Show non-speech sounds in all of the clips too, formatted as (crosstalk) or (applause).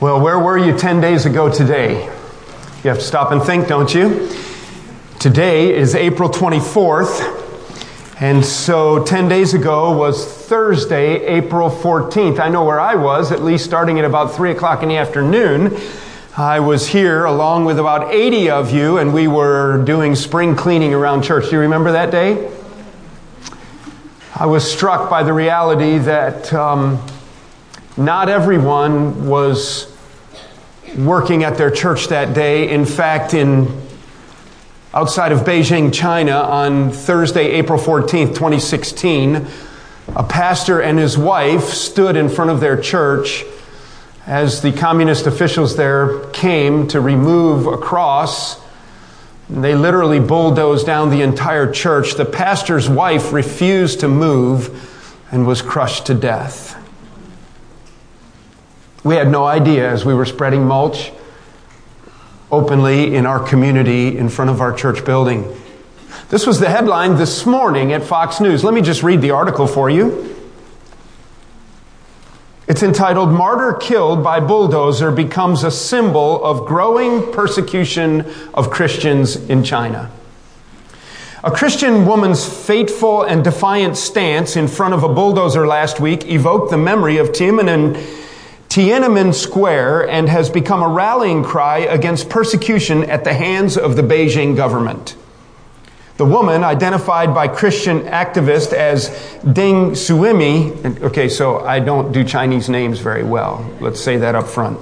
Well, where were you 10 days ago today? You have to stop and think, don't you? Today is April 24th, and so 10 days ago was Thursday, April 14th. I know where I was, at least starting at about 3 o'clock in the afternoon. I was here along with about 80 of you, and we were doing spring cleaning around church. Do you remember that day? I was struck by the reality that. Um, not everyone was working at their church that day. In fact, in outside of Beijing, China, on Thursday, April 14th, 2016, a pastor and his wife stood in front of their church as the communist officials there came to remove a cross. They literally bulldozed down the entire church. The pastor's wife refused to move and was crushed to death. We had no idea as we were spreading mulch openly in our community in front of our church building. This was the headline this morning at Fox News. Let me just read the article for you. It's entitled Martyr Killed by Bulldozer Becomes a Symbol of Growing Persecution of Christians in China. A Christian woman's fateful and defiant stance in front of a bulldozer last week evoked the memory of Tiananmen Tiananmen Square and has become a rallying cry against persecution at the hands of the Beijing government. The woman, identified by Christian activists as Ding Suimi, okay, so I don't do Chinese names very well. Let's say that up front.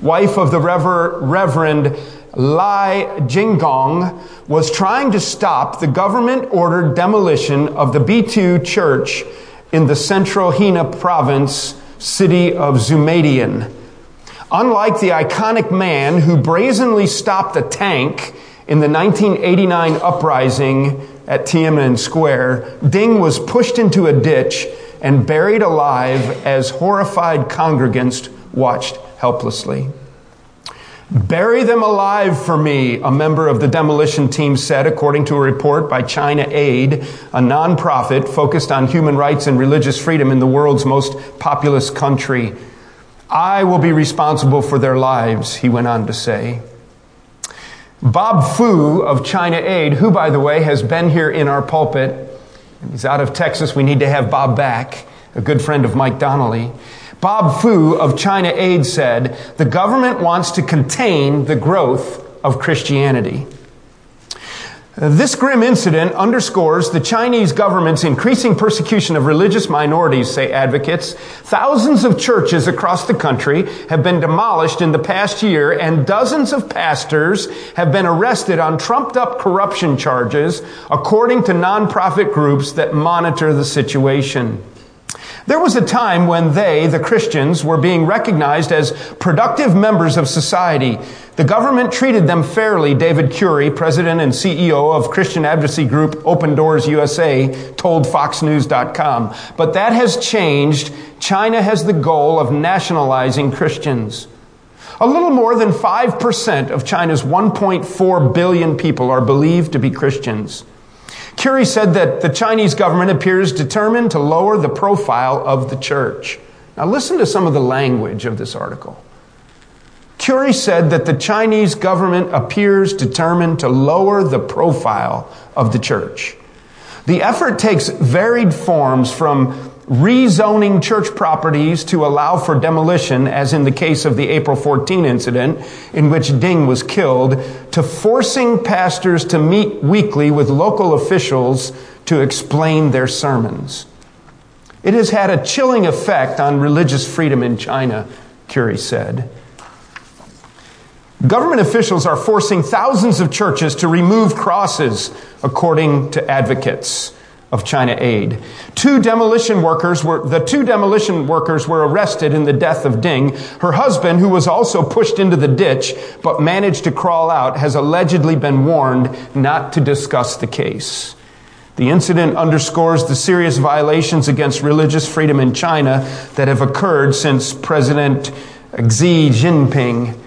Wife of the Rever- Reverend Lai Jinggong, was trying to stop the government ordered demolition of the B2 church in the central Henan province city of Zhoumadian. Unlike the iconic man who brazenly stopped a tank in the 1989 uprising at Tiananmen Square, Ding was pushed into a ditch and buried alive as horrified congregants watched helplessly. Bury them alive for me, a member of the demolition team said, according to a report by China Aid, a nonprofit focused on human rights and religious freedom in the world's most populous country. I will be responsible for their lives, he went on to say. Bob Fu of China Aid, who, by the way, has been here in our pulpit, he's out of Texas. We need to have Bob back, a good friend of Mike Donnelly. Bob Fu of China Aid said, the government wants to contain the growth of Christianity. This grim incident underscores the Chinese government's increasing persecution of religious minorities, say advocates. Thousands of churches across the country have been demolished in the past year, and dozens of pastors have been arrested on trumped up corruption charges, according to nonprofit groups that monitor the situation. There was a time when they, the Christians, were being recognized as productive members of society. The government treated them fairly, David Curry, president and CEO of Christian advocacy group Open Doors USA, told FoxNews.com. But that has changed. China has the goal of nationalizing Christians. A little more than 5% of China's 1.4 billion people are believed to be Christians. Curry said that the Chinese government appears determined to lower the profile of the church. Now, listen to some of the language of this article. Curry said that the Chinese government appears determined to lower the profile of the church. The effort takes varied forms from rezoning church properties to allow for demolition, as in the case of the April 14 incident in which Ding was killed, to forcing pastors to meet weekly with local officials to explain their sermons. It has had a chilling effect on religious freedom in China, Curry said. Government officials are forcing thousands of churches to remove crosses, according to advocates of China Aid. Two demolition workers were, the two demolition workers were arrested in the death of Ding. Her husband, who was also pushed into the ditch but managed to crawl out, has allegedly been warned not to discuss the case. The incident underscores the serious violations against religious freedom in China that have occurred since President Xi Jinping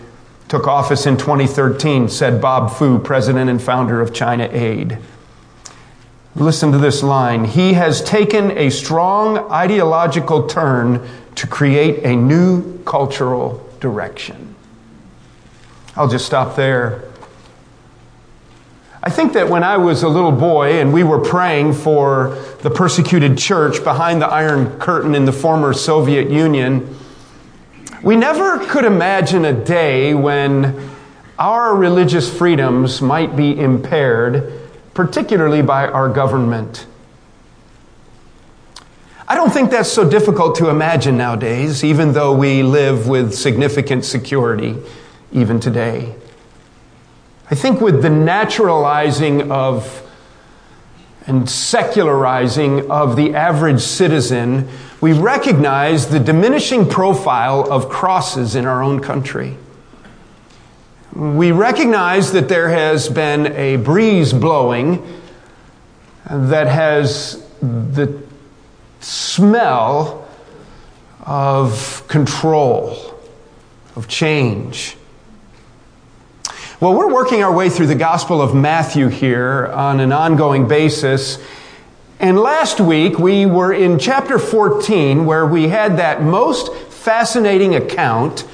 took office in 2013, said Bob Fu, president and founder of China Aid. Listen to this line. He has taken a strong ideological turn to create a new cultural direction. I'll just stop there. I think that when I was a little boy and we were praying for the persecuted church behind the Iron Curtain in the former Soviet Union, we never could imagine a day when our religious freedoms might be impaired, particularly by our government. I don't think that's so difficult to imagine nowadays, even though we live with significant security even today. I think with the naturalizing of and secularizing of the average citizen, we recognize the diminishing profile of crosses in our own country. We recognize that there has been a breeze blowing that has the smell of control, of change. Well, we're working our way through the Gospel of Matthew here on an ongoing basis. And last week we were in chapter 14 where we had that most fascinating account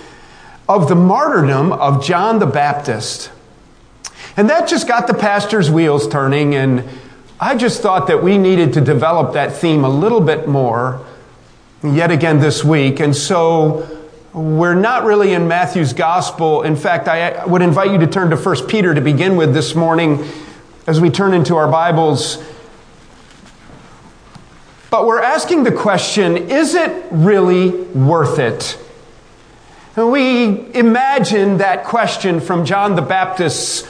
of the martyrdom of John the Baptist. And that just got the pastor's wheels turning, and I just thought that we needed to develop that theme a little bit more yet again this week. And so we're not really in Matthew's gospel. In fact, I would invite you to turn to 1 Peter to begin with this morning as we turn into our Bibles. But we're asking the question is it really worth it? We imagine that question from John the Baptist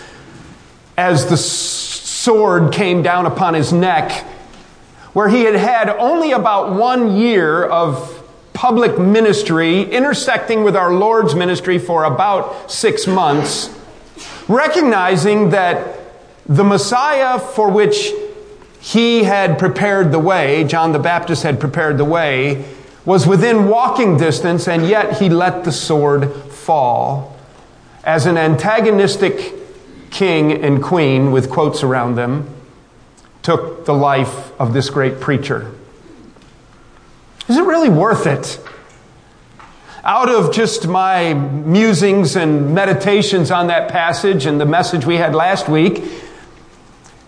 as the sword came down upon his neck, where he had had only about one year of public ministry intersecting with our Lord's ministry for about six months, recognizing that the Messiah for which he had prepared the way, John the Baptist had prepared the way, was within walking distance, and yet he let the sword fall as an antagonistic king and queen, with quotes around them, took the life of this great preacher. Is it really worth it? Out of just my musings and meditations on that passage and the message we had last week,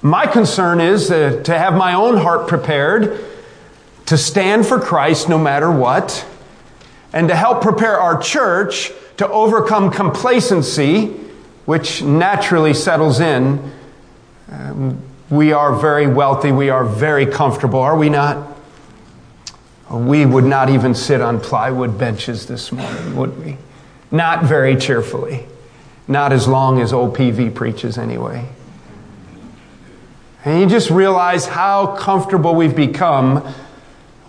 my concern is uh, to have my own heart prepared to stand for Christ no matter what, and to help prepare our church to overcome complacency, which naturally settles in. Um, we are very wealthy, we are very comfortable, are we not? We would not even sit on plywood benches this morning, would we? Not very cheerfully. Not as long as OPV preaches, anyway. And you just realize how comfortable we've become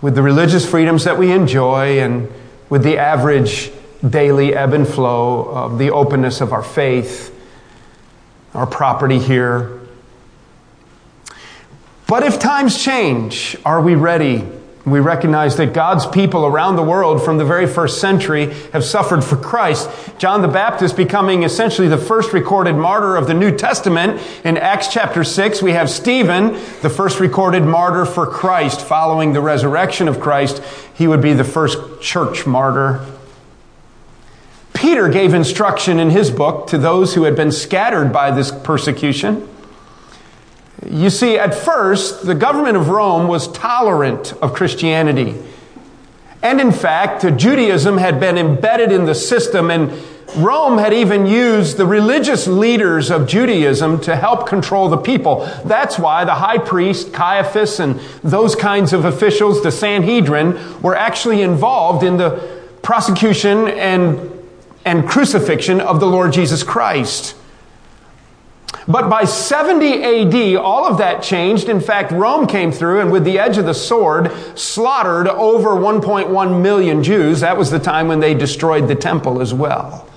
with the religious freedoms that we enjoy and with the average daily ebb and flow of the openness of our faith, our property here. But if times change, are we ready we recognize that God's people around the world from the very first century have suffered for Christ. John the Baptist becoming essentially the first recorded martyr of the New Testament. In Acts chapter 6, we have Stephen, the first recorded martyr for Christ. Following the resurrection of Christ, he would be the first church martyr. Peter gave instruction in his book to those who had been scattered by this persecution. You see, at first, the government of Rome was tolerant of Christianity. And in fact, Judaism had been embedded in the system, and Rome had even used the religious leaders of Judaism to help control the people. That's why the high priest, Caiaphas, and those kinds of officials, the Sanhedrin, were actually involved in the prosecution and, and crucifixion of the Lord Jesus Christ. But by 70 AD, all of that changed. In fact, Rome came through and with the edge of the sword slaughtered over 1.1 million Jews. That was the time when they destroyed the temple as well.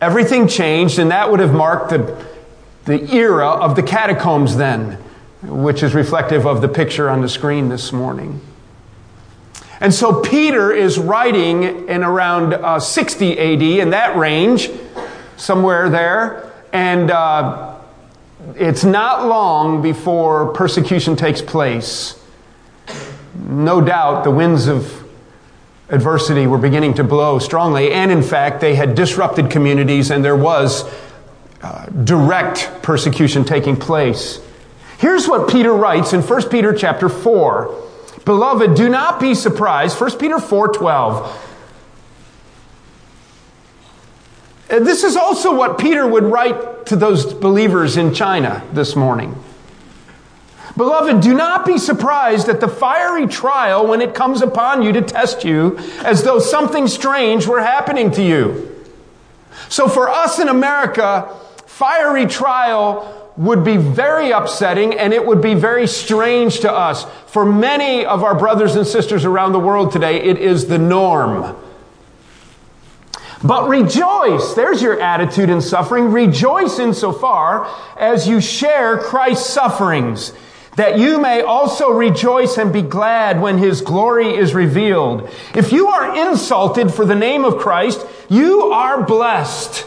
Everything changed, and that would have marked the, the era of the catacombs then, which is reflective of the picture on the screen this morning. And so Peter is writing in around uh, 60 AD, in that range, somewhere there. And uh, it's not long before persecution takes place. No doubt the winds of adversity were beginning to blow strongly. And in fact, they had disrupted communities and there was uh, direct persecution taking place. Here's what Peter writes in 1 Peter chapter 4. Beloved, do not be surprised. 1 Peter 4 12. Uh, this is also what Peter would write to those believers in China this morning. Beloved, do not be surprised at the fiery trial when it comes upon you to test you as though something strange were happening to you. So for us in America, fiery trial would be very upsetting and it would be very strange to us. For many of our brothers and sisters around the world today, it is the norm. But rejoice, there's your attitude in suffering. Rejoice insofar as you share Christ's sufferings, that you may also rejoice and be glad when his glory is revealed. If you are insulted for the name of Christ, you are blessed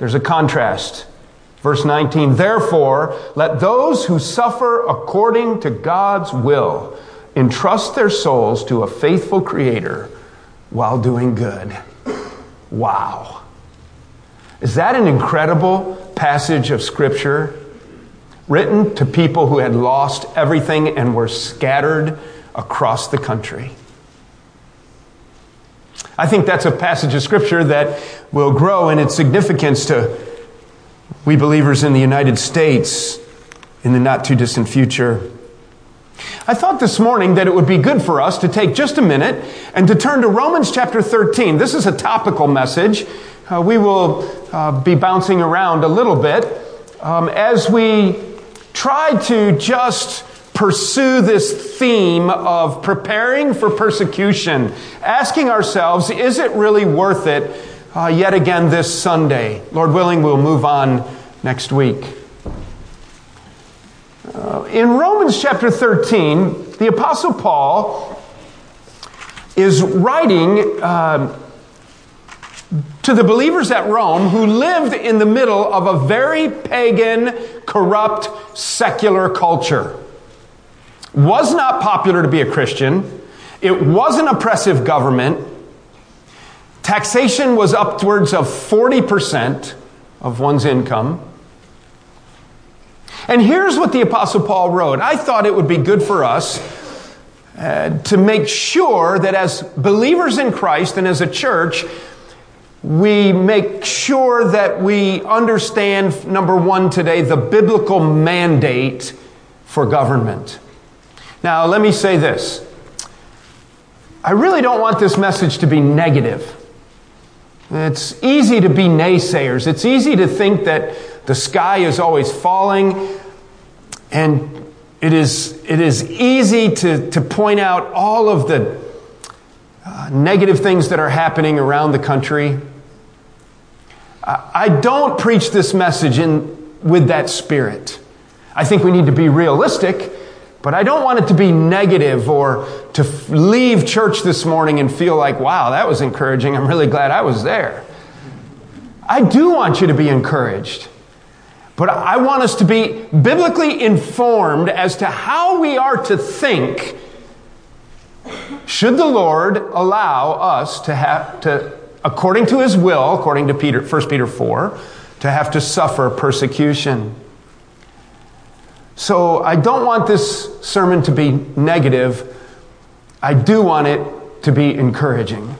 There's a contrast. Verse 19, therefore, let those who suffer according to God's will entrust their souls to a faithful Creator while doing good. Wow. Is that an incredible passage of Scripture written to people who had lost everything and were scattered across the country? I think that's a passage of scripture that will grow in its significance to we believers in the United States in the not too distant future. I thought this morning that it would be good for us to take just a minute and to turn to Romans chapter 13. This is a topical message. Uh, we will uh, be bouncing around a little bit um, as we try to just pursue this theme of preparing for persecution, asking ourselves, is it really worth it uh, yet again this Sunday? Lord willing, we'll move on next week. Uh, in Romans chapter 13, the Apostle Paul is writing uh, to the believers at Rome who lived in the middle of a very pagan, corrupt, secular culture was not popular to be a Christian. It was an oppressive government. Taxation was upwards of 40% of one's income. And here's what the Apostle Paul wrote. I thought it would be good for us uh, to make sure that as believers in Christ and as a church, we make sure that we understand, number one today, the biblical mandate for government. Now, let me say this. I really don't want this message to be negative. It's easy to be naysayers. It's easy to think that the sky is always falling, and it is, it is easy to, to point out all of the uh, negative things that are happening around the country. I, I don't preach this message in, with that spirit. I think we need to be realistic but I don't want it to be negative or to leave church this morning and feel like, wow, that was encouraging. I'm really glad I was there. I do want you to be encouraged. But I want us to be biblically informed as to how we are to think should the Lord allow us to have to, according to his will, according to Peter, 1 Peter 4, to have to suffer persecution. So I don't want this sermon to be negative. I do want it to be encouraging.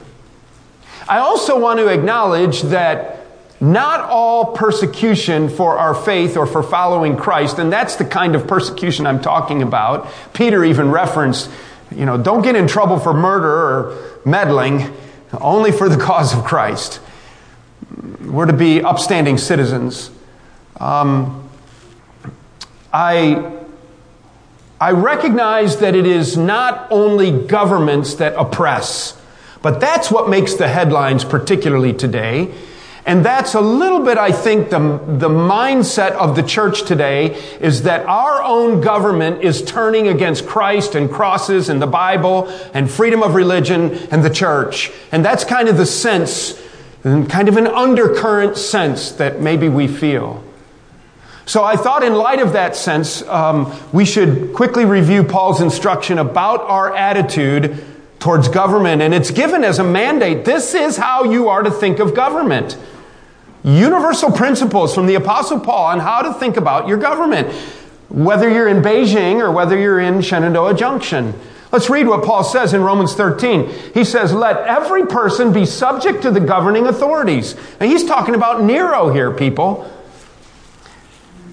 I also want to acknowledge that not all persecution for our faith or for following Christ, and that's the kind of persecution I'm talking about. Peter even referenced, you know, don't get in trouble for murder or meddling, only for the (laughs) cause of Christ. We're to be upstanding citizens. Um, I, I recognize that it is not only governments that oppress. But that's what makes the headlines, particularly today. And that's a little bit, I think, the, the mindset of the church today is that our own government is turning against Christ and crosses and the Bible and freedom of religion and the church. And that's kind of the sense, and kind of an undercurrent sense that maybe we feel. So I thought, in light of that sense, um, we should quickly review Paul's instruction about our attitude towards government. And it's given as a mandate. This is how you are to think of government. Universal principles from the Apostle Paul on how to think about your government, whether you're in Beijing or whether you're in Shenandoah Junction. Let's read what Paul says in Romans 13. He says, Let every person be subject to the governing authorities. And he's talking about Nero here, people.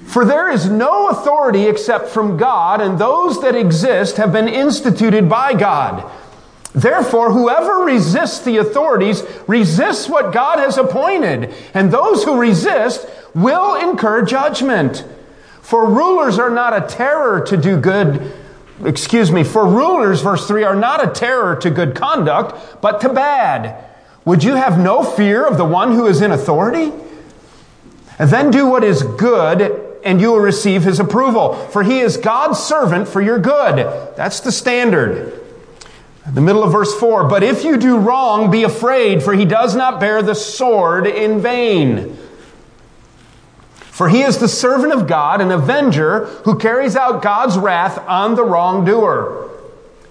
For there is no authority except from God, and those that exist have been instituted by God. Therefore, whoever resists the authorities resists what God has appointed, and those who resist will incur judgment. For rulers are not a terror to do good, excuse me, for rulers, verse 3, are not a terror to good conduct, but to bad. Would you have no fear of the one who is in authority? And then do what is good and you will receive his approval. For he is God's servant for your good. That's the standard. The middle of verse 4 But if you do wrong, be afraid, for he does not bear the sword in vain. For he is the servant of God, an avenger who carries out God's wrath on the wrongdoer.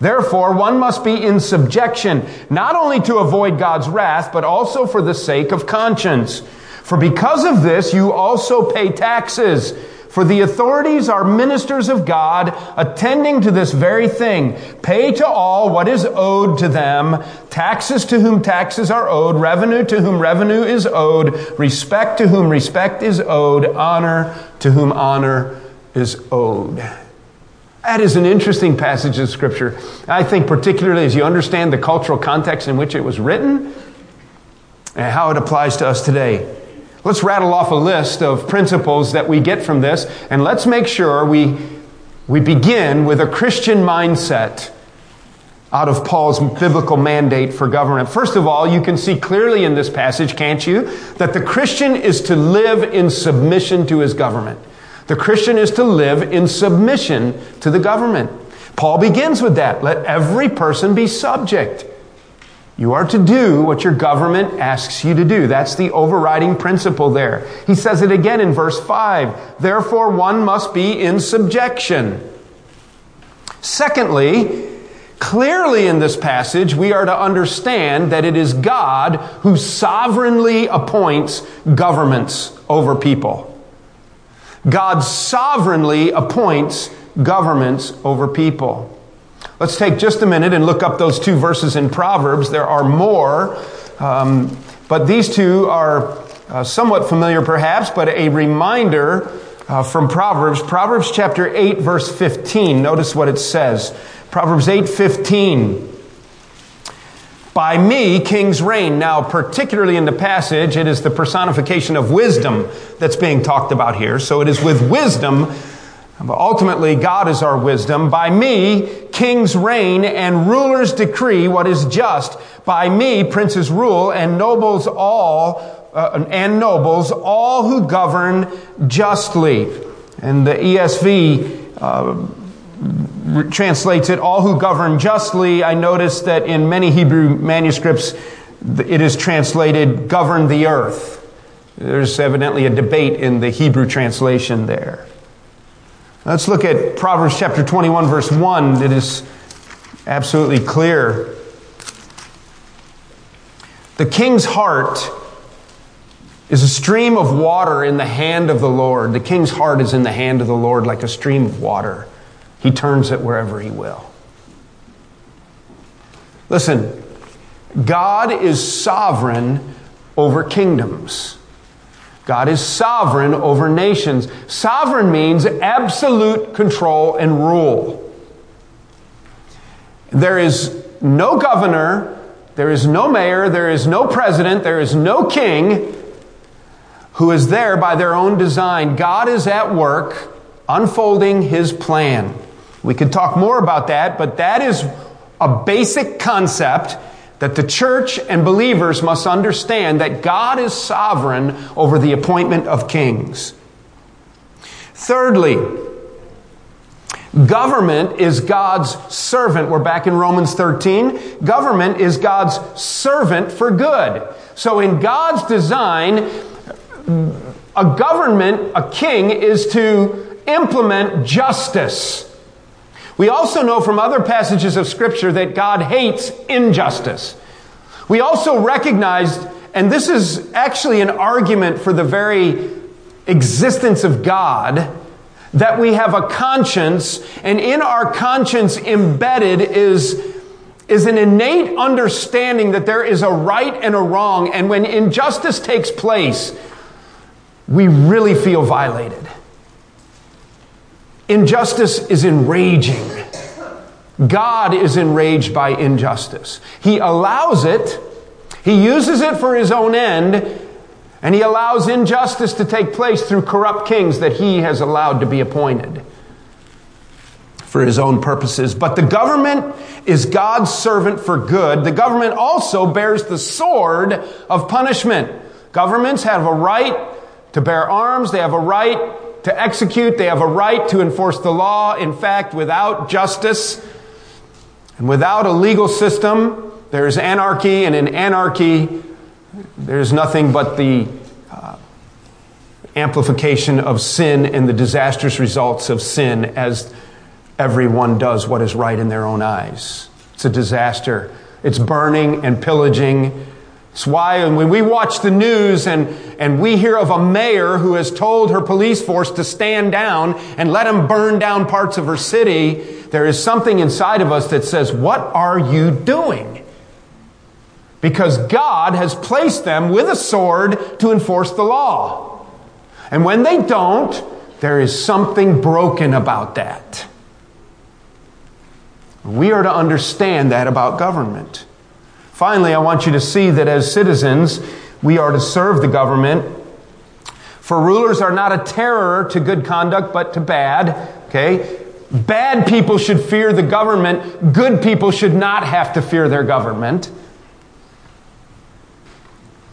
Therefore, one must be in subjection, not only to avoid God's wrath, but also for the sake of conscience. For because of this, you also pay taxes. For the authorities are ministers of God, attending to this very thing. Pay to all what is owed to them, taxes to whom taxes are owed, revenue to whom revenue is owed, respect to whom respect is owed, honor to whom honor is owed. That is an interesting passage of Scripture. I think, particularly as you understand the cultural context in which it was written and how it applies to us today. Let's rattle off a list of principles that we get from this, and let's make sure we, we begin with a Christian mindset out of Paul's biblical mandate for government. First of all, you can see clearly in this passage, can't you, that the Christian is to live in submission to his government. The Christian is to live in submission to the government. Paul begins with that. Let every person be subject. You are to do what your government asks you to do. That's the overriding principle there. He says it again in verse 5. Therefore, one must be in subjection. Secondly, clearly in this passage, we are to understand that it is God who sovereignly appoints governments over people. God sovereignly appoints governments over people. Let's take just a minute and look up those two verses in Proverbs. There are more, um, but these two are uh, somewhat familiar perhaps, but a reminder uh, from Proverbs. Proverbs chapter 8, verse 15. Notice what it says. Proverbs 8, 15. By me, kings reign. Now, particularly in the passage, it is the personification of wisdom that's being talked about here. So it is with wisdom but ultimately, God is our wisdom. By me, kings reign and rulers decree what is just. By me, princes rule and nobles all, uh, and nobles, all who govern justly. And the ESV uh, translates it, all who govern justly. I noticed that in many Hebrew manuscripts, it is translated, govern the earth. There's evidently a debate in the Hebrew translation there. Let's look at Proverbs chapter 21, verse 1. It is absolutely clear. The king's heart is a stream of water in the hand of the Lord. The king's heart is in the hand of the Lord like a stream of water. He turns it wherever he will. Listen, God is sovereign over kingdoms. God is sovereign over nations. Sovereign means absolute control and rule. There is no governor, there is no mayor, there is no president, there is no king who is there by their own design. God is at work unfolding his plan. We could talk more about that, but that is a basic concept that the church and believers must understand that God is sovereign over the appointment of kings. Thirdly, government is God's servant. We're back in Romans 13. Government is God's servant for good. So in God's design, a government, a king, is to implement justice. We also know from other passages of Scripture that God hates injustice. We also recognize, and this is actually an argument for the very existence of God, that we have a conscience, and in our conscience embedded is, is an innate understanding that there is a right and a wrong, and when injustice takes place, we really feel violated. Injustice is enraging. God is enraged by injustice. He allows it, He uses it for His own end, and He allows injustice to take place through corrupt kings that He has allowed to be appointed for His own purposes. But the government is God's servant for good. The government also bears the sword of punishment. Governments have a right to bear arms, they have a right to execute, they have a right to enforce the law. In fact, without justice and without a legal system, there is anarchy, and in anarchy, there's nothing but the uh, amplification of sin and the disastrous results of sin as everyone does what is right in their own eyes. It's a disaster. It's burning and pillaging it's why when we watch the news and, and we hear of a mayor who has told her police force to stand down and let them burn down parts of her city, there is something inside of us that says, What are you doing? Because God has placed them with a sword to enforce the law. And when they don't, there is something broken about that. We are to understand that about government. Finally, I want you to see that as citizens, we are to serve the government. For rulers are not a terror to good conduct, but to bad. Okay? Bad people should fear the government. Good people should not have to fear their government.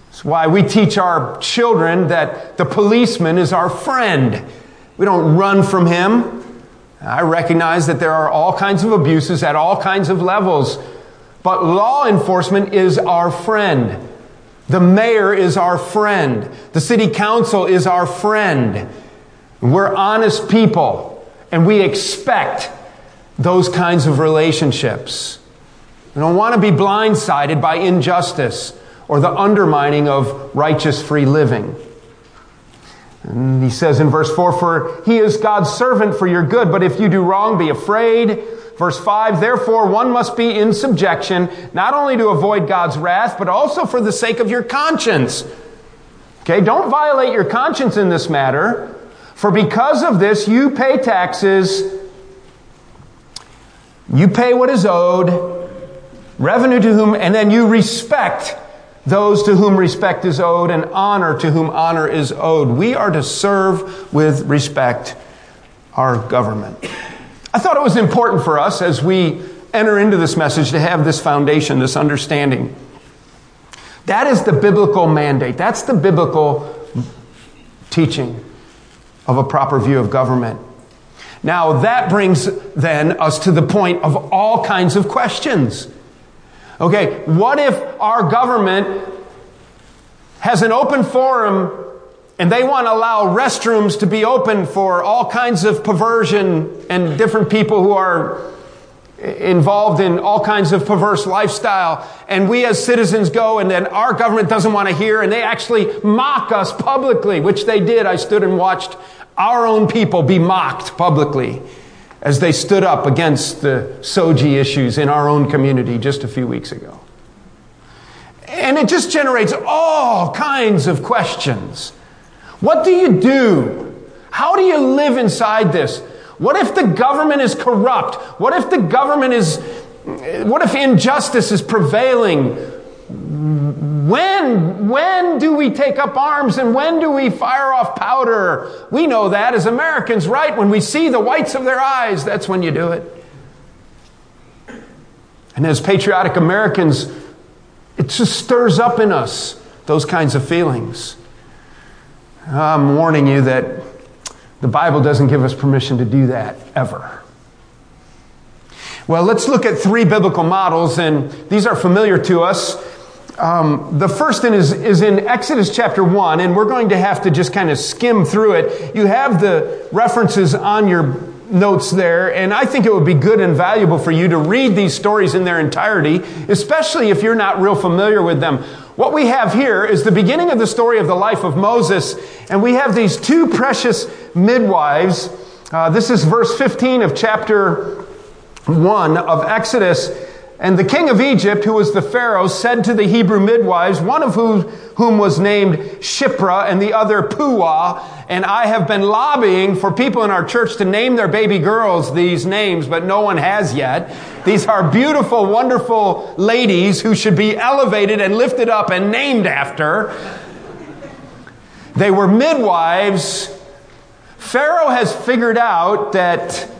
That's why we teach our children that the policeman is our friend. We don't run from him. I recognize that there are all kinds of abuses at all kinds of levels. But law enforcement is our friend. The mayor is our friend. The city council is our friend. We're honest people, and we expect those kinds of relationships. We don't want to be blindsided by injustice or the undermining of righteous free living. And he says in verse 4 For he is God's servant for your good, but if you do wrong, be afraid. Verse 5 Therefore, one must be in subjection, not only to avoid God's wrath, but also for the sake of your conscience. Okay, don't violate your conscience in this matter, for because of this, you pay taxes, you pay what is owed, revenue to whom, and then you respect those to whom respect is owed, and honor to whom honor is owed. We are to serve with respect our government. I thought it was important for us as we enter into this message to have this foundation, this understanding. That is the biblical mandate. That's the biblical teaching of a proper view of government. Now, that brings then us to the point of all kinds of questions. Okay, what if our government has an open forum and they want to allow restrooms to be open for all kinds of perversion and different people who are involved in all kinds of perverse lifestyle. And we as citizens go and then our government doesn't want to hear and they actually mock us publicly, which they did. I stood and watched our own people be mocked publicly as they stood up against the SOGI issues in our own community just a few weeks ago. And it just generates all kinds of questions. What do you do? How do you live inside this? What if the government is corrupt? What if the government is, what if injustice is prevailing? When, when do we take up arms and when do we fire off powder? We know that as Americans, right? When we see the whites of their eyes, that's when you do it. And as patriotic Americans, it just stirs up in us those kinds of feelings. I'm warning you that the Bible doesn't give us permission to do that ever. Well, let's look at three biblical models, and these are familiar to us. Um, the first is, is in Exodus chapter 1, and we're going to have to just kind of skim through it. You have the references on your notes there, and I think it would be good and valuable for you to read these stories in their entirety, especially if you're not real familiar with them. What we have here is the beginning of the story of the life of Moses, and we have these two precious midwives. Uh, this is verse 15 of chapter 1 of Exodus. And the king of Egypt, who was the Pharaoh, said to the Hebrew midwives, one of whom, whom was named Shiphrah and the other Puah, and I have been lobbying for people in our church to name their baby girls these names, but no one has yet. These are beautiful, wonderful ladies who should be elevated and lifted up and named after. They were midwives. Pharaoh has figured out that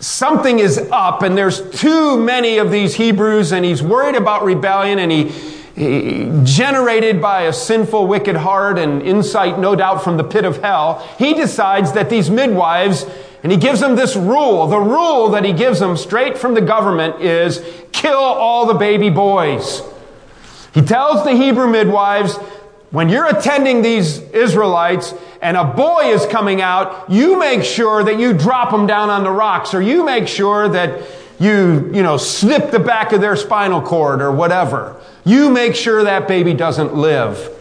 something is up and there's too many of these Hebrews and he's worried about rebellion and he, he, generated by a sinful wicked heart and insight no doubt from the pit of hell he decides that these midwives and he gives them this rule. The rule that he gives them straight from the government is kill all the baby boys. He tells the hebrew midwives when you're attending these Israelites and a boy is coming out, you make sure that you drop them down on the rocks or you make sure that you, you know, snip the back of their spinal cord or whatever. You make sure that baby doesn't live.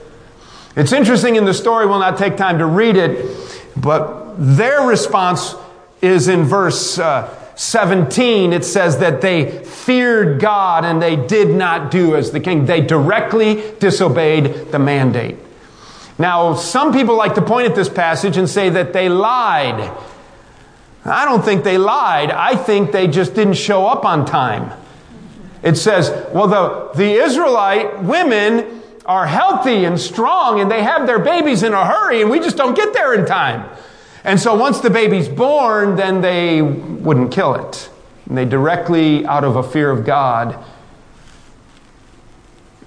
It's interesting in the story, we'll not take time to read it, but their response is in verse uh, 17, it says that they feared God and they did not do as the king. They directly disobeyed the mandate. Now, some people like to point at this passage and say that they lied. I don't think they lied. I think they just didn't show up on time. It says, well, the, the Israelite women are healthy and strong and they have their babies in a hurry and we just don't get there in time. And so once the baby's born, then they wouldn't kill it. And they directly, out of a fear of God,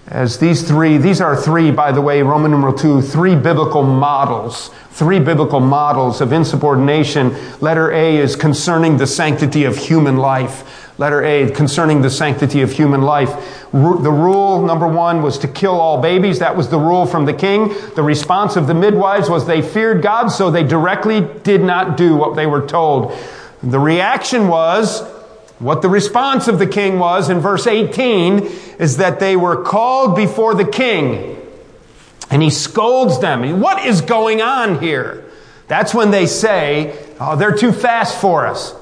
as these three, these are three, by the way, Roman numeral two, three biblical models, three biblical models of insubordination. Letter A is concerning the sanctity of human life. Letter A, concerning the sanctity of human life. The rule, number one, was to kill all babies. That was the rule from the king. The response of the midwives was they feared God, so they directly did not do what they were told. The reaction was, what the response of the king was in verse 18 is that they were called before the king. And he scolds them. What is going on here? That's when they say, oh, they're too fast for us.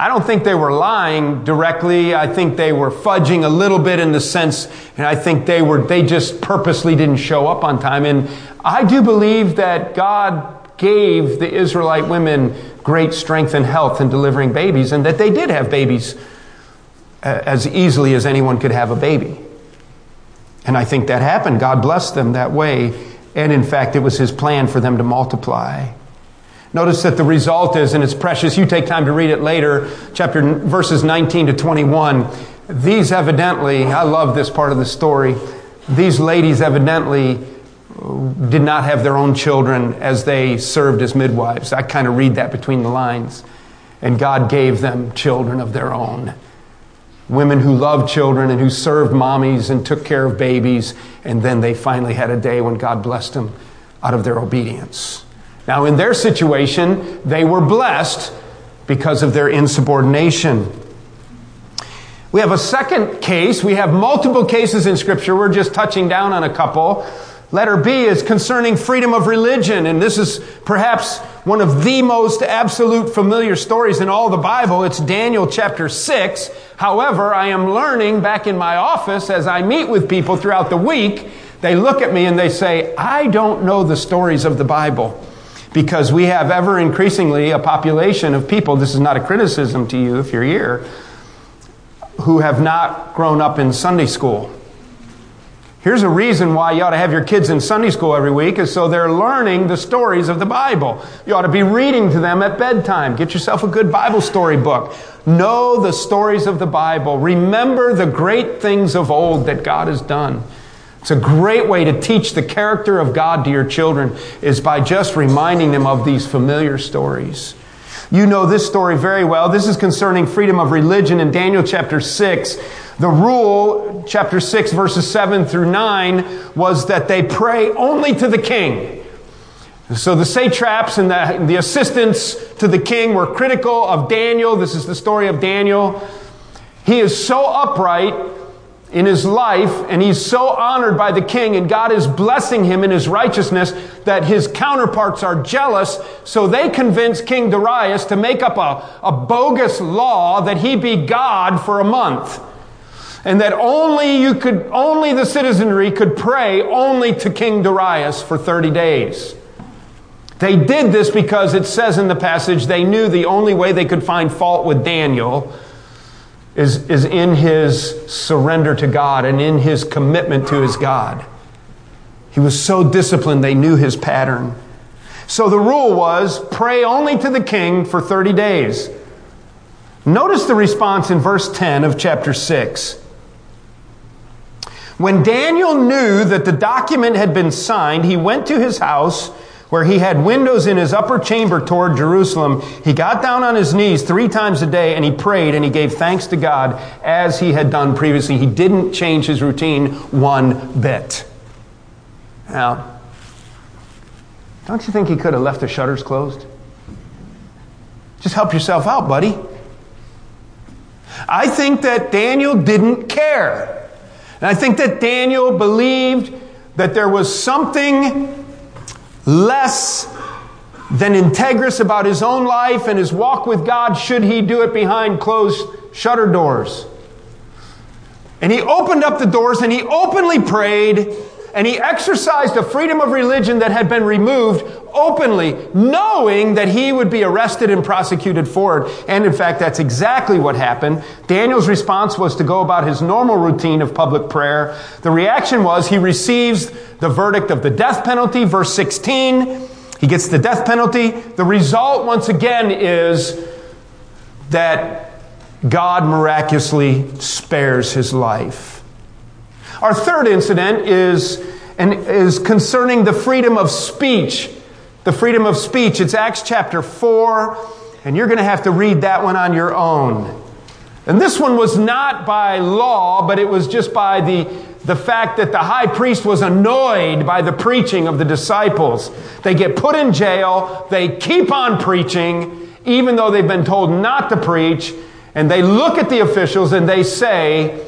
I don't think they were lying directly. I think they were fudging a little bit in the sense, and I think they were, they just purposely didn't show up on time. And I do believe that God gave the Israelite women great strength and health in delivering babies, and that they did have babies uh, as easily as anyone could have a baby. And I think that happened. God blessed them that way. And in fact, it was His plan for them to multiply. Notice that the result is, and it's precious, you take time to read it later, chapter verses 19 to 21. These evidently, I love this part of the story, these ladies evidently uh, did not have their own children as they served as midwives. I kind of read that between the lines. And God gave them children of their own. Women who loved children and who served mommies and took care of babies. And then they finally had a day when God blessed them out of their obedience. Now, in their situation, they were blessed because of their insubordination. We have a second case. We have multiple cases in Scripture. We're just touching down on a couple. Letter B is concerning freedom of religion, and this is perhaps one of the most absolute familiar stories in all the Bible. It's Daniel chapter 6. However, I am learning back in my office as I meet with people throughout the week, they look at me and they say, I don't know the stories of the Bible because we have ever increasingly a population of people, this is not a criticism to you if you're here, who have not grown up in Sunday school. Here's a reason why you ought to have your kids in Sunday school every week is so they're learning the stories of the Bible. You ought to be reading to them at bedtime. Get yourself a good Bible story book. Know the stories of the Bible. Remember the great things of old that God has done. It's a great way to teach the character of God to your children is by just reminding them of these familiar stories. You know this story very well. This is concerning freedom of religion in Daniel chapter 6. The rule, chapter 6, verses 7 through 9, was that they pray only to the king. So the satraps and the, the assistants to the king were critical of Daniel. This is the story of Daniel. He is so upright in his life, and he's so honored by the king, and God is blessing him in his righteousness that his counterparts are jealous. So they convince King Darius to make up a, a bogus law that he be God for a month. And that only you could, only the citizenry could pray only to King Darius for 30 days. They did this because it says in the passage they knew the only way they could find fault with Daniel is, is in his surrender to God and in his commitment to his God. He was so disciplined, they knew his pattern. So the rule was pray only to the king for 30 days. Notice the response in verse 10 of chapter 6. When Daniel knew that the document had been signed, he went to his house where he had windows in his upper chamber toward Jerusalem, he got down on his knees three times a day and he prayed and he gave thanks to God as he had done previously. He didn't change his routine one bit. Now, don't you think he could have left the shutters closed? Just help yourself out, buddy. I think that Daniel didn't care. And I think that Daniel believed that there was something less than integrous about his own life and his walk with God should he do it behind closed shutter doors. And he opened up the doors and he openly prayed and he exercised a freedom of religion that had been removed openly, knowing that he would be arrested and prosecuted for it. And in fact, that's exactly what happened. Daniel's response was to go about his normal routine of public prayer. The reaction was he receives the verdict of the death penalty, verse 16. He gets the death penalty. The result, once again, is that God miraculously spares his life. Our third incident is, and is concerning the freedom of speech. The freedom of speech. It's Acts chapter 4, and you're going to have to read that one on your own. And this one was not by law, but it was just by the, the fact that the high priest was annoyed by the preaching of the disciples. They get put in jail, they keep on preaching, even though they've been told not to preach, and they look at the officials and they say,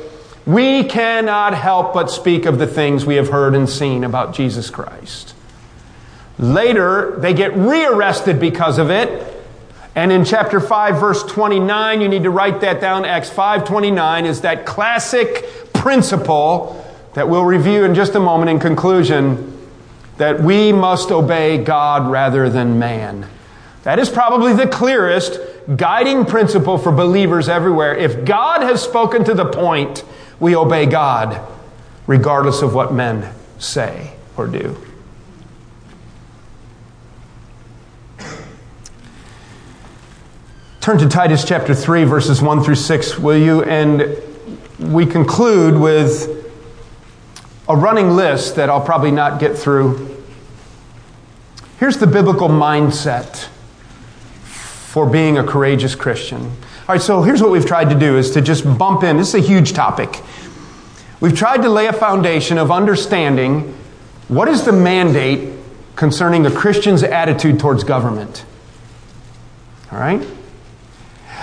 we cannot help but speak of the things we have heard and seen about Jesus Christ. Later, they get rearrested because of it. And in chapter 5, verse 29, you need to write that down. Acts 5:29 is that classic principle that we'll review in just a moment in conclusion that we must obey God rather than man. That is probably the clearest guiding principle for believers everywhere. If God has spoken to the point we obey God regardless of what men say or do. Turn to Titus chapter 3, verses 1 through 6, will you? And we conclude with a running list that I'll probably not get through. Here's the biblical mindset for being a courageous Christian. All right, so here's what we've tried to do is to just bump in. This is a huge topic. We've tried to lay a foundation of understanding what is the mandate concerning a Christian's attitude towards government. All right?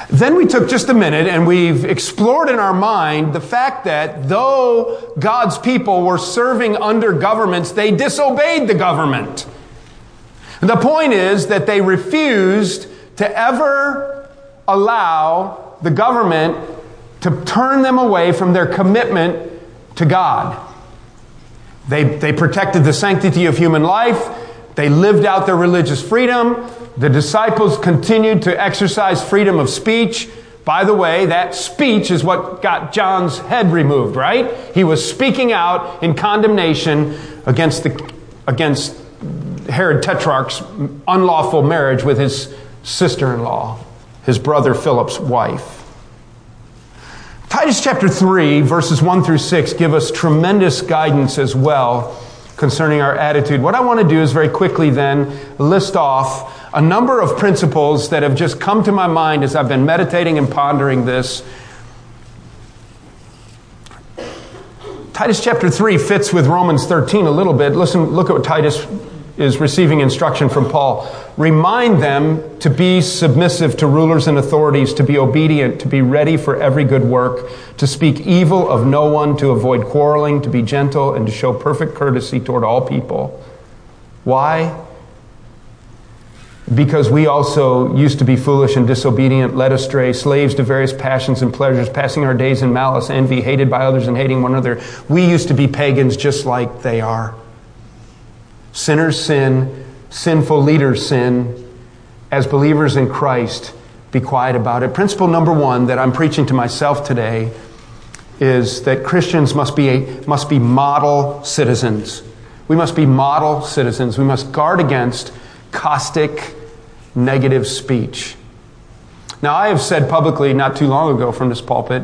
Then we took just a minute and we've explored in our mind the fact that though God's people were serving under governments, they disobeyed the government. The point is that they refused to ever allow the government to turn them away from their commitment to God. They, they protected the sanctity of human life. They lived out their religious freedom. The disciples continued to exercise freedom of speech, By the way, that speech is what got John's head removed, right? He was speaking out in condemnation against, the, against Herod Tetrarch's unlawful marriage with his sister in law, his brother Philip's wife. Titus chapter 3, verses 1 through 6 give us tremendous guidance as well concerning our attitude. What I want to do is very quickly then list off a number of principles that have just come to my mind as I've been meditating and pondering this. Titus chapter 3 fits with Romans 13 a little bit. Listen, look at what Titus is receiving instruction from Paul. Remind them to be submissive to rulers and authorities, to be obedient, to be ready for every good work, to speak evil of no one, to avoid quarreling, to be gentle, and to show perfect courtesy toward all people. Why? because we also used to be foolish and disobedient, led astray, slaves to various passions and pleasures, passing our days in malice, envy, hated by others, and hating one another. We used to be pagans just like they are. Sinners sin, sinful leaders sin. As believers in Christ, be quiet about it. Principle number one that I'm preaching to myself today is that Christians must be, a, must be model citizens. We must be model citizens. We must guard against caustic, negative speech. Now, I have said publicly not too long ago from this pulpit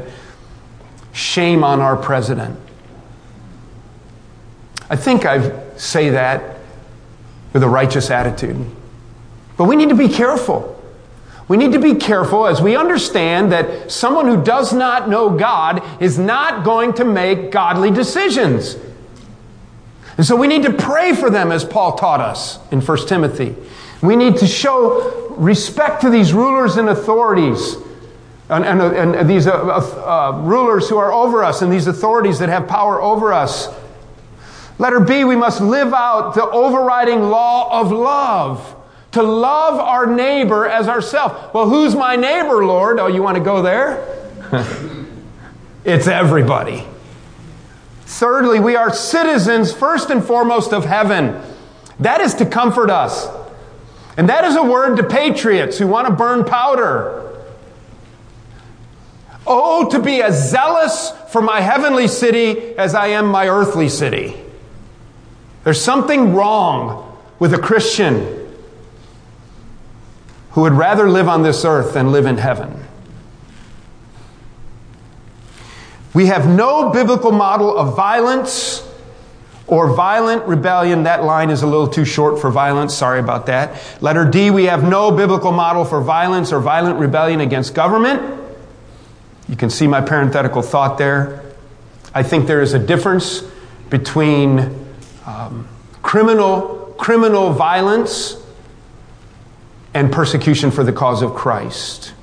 shame on our president. I think I say that with a righteous attitude. But we need to be careful. We need to be careful as we understand that someone who does not know God is not going to make godly decisions. And so we need to pray for them as Paul taught us in 1 Timothy. We need to show respect to these rulers and authorities and, and, and these uh, uh, rulers who are over us and these authorities that have power over us. Letter B, we must live out the overriding law of love. To love our neighbor as ourselves. Well, who's my neighbor, Lord? Oh, you want to go there? (laughs) it's everybody. Thirdly, we are citizens, first and foremost, of heaven. That is to comfort us. And that is a word to patriots who want to burn powder. Oh, to be as zealous for my heavenly city as I am my earthly city. There's something wrong with a Christian who would rather live on this earth than live in heaven. We have no biblical model of violence or violent rebellion. That line is a little too short for violence. Sorry about that. Letter D, we have no biblical model for violence or violent rebellion against government. You can see my parenthetical thought there. I think there is a difference between um, criminal, criminal violence and persecution for the cause of Christ.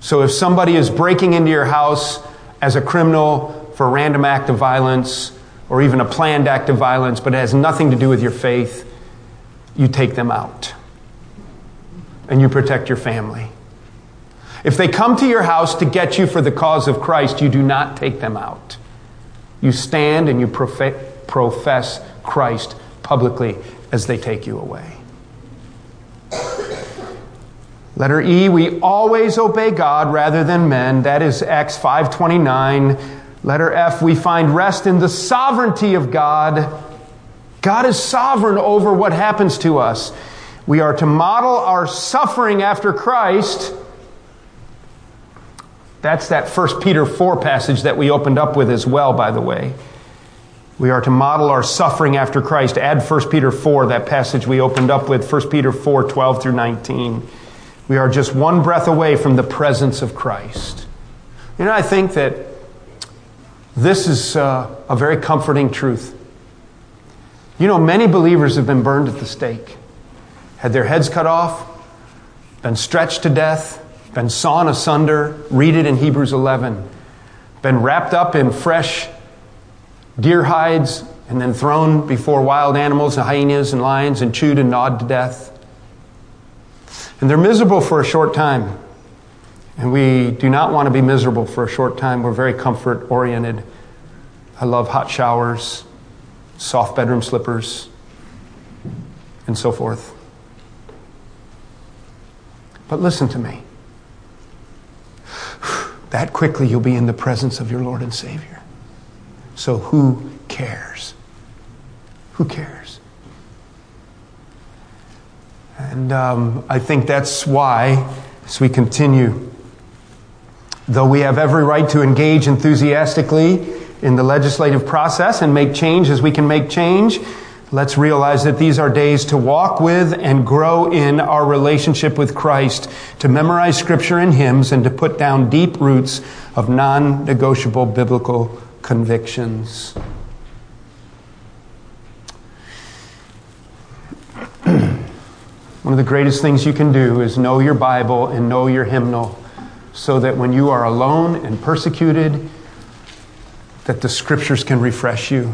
So if somebody is breaking into your house as a criminal for a random act of violence, or even a planned act of violence, but it has nothing to do with your faith, you take them out. And you protect your family. If they come to your house to get you for the cause of Christ, you do not take them out. You stand and you profess Christ publicly as they take you away. Letter E, we always obey God rather than men. That is Acts 529. Letter F, we find rest in the sovereignty of God. God is sovereign over what happens to us. We are to model our suffering after Christ. That's that 1 Peter 4 passage that we opened up with as well, by the way. We are to model our suffering after Christ. Add 1 Peter 4, that passage we opened up with, 1 Peter 4, 12 through 19. We are just one breath away from the presence of Christ. You know, I think that this is uh, a very comforting truth. You know, many believers have been burned at the stake, had their heads cut off, been stretched to death, been sawn asunder. Read it in Hebrews 11. Been wrapped up in fresh deer hides and then thrown before wild animals and hyenas and lions and chewed and gnawed to death. And they're miserable for a short time. And we do not want to be miserable for a short time. We're very comfort oriented. I love hot showers, soft bedroom slippers, and so forth. But listen to me. (sighs) that quickly you'll be in the presence of your Lord and Savior. So who cares? Who cares? And um, I think that's why, as we continue, though we have every right to engage enthusiastically in the legislative process and make change as we can make change, let's realize that these are days to walk with and grow in our relationship with Christ, to memorize scripture and hymns, and to put down deep roots of non negotiable biblical convictions. One of the greatest things you can do is know your Bible and know your hymnal so that when you are alone and persecuted, that the scriptures can refresh you,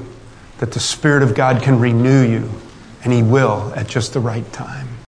that the Spirit of God can renew you, and He will at just the right time.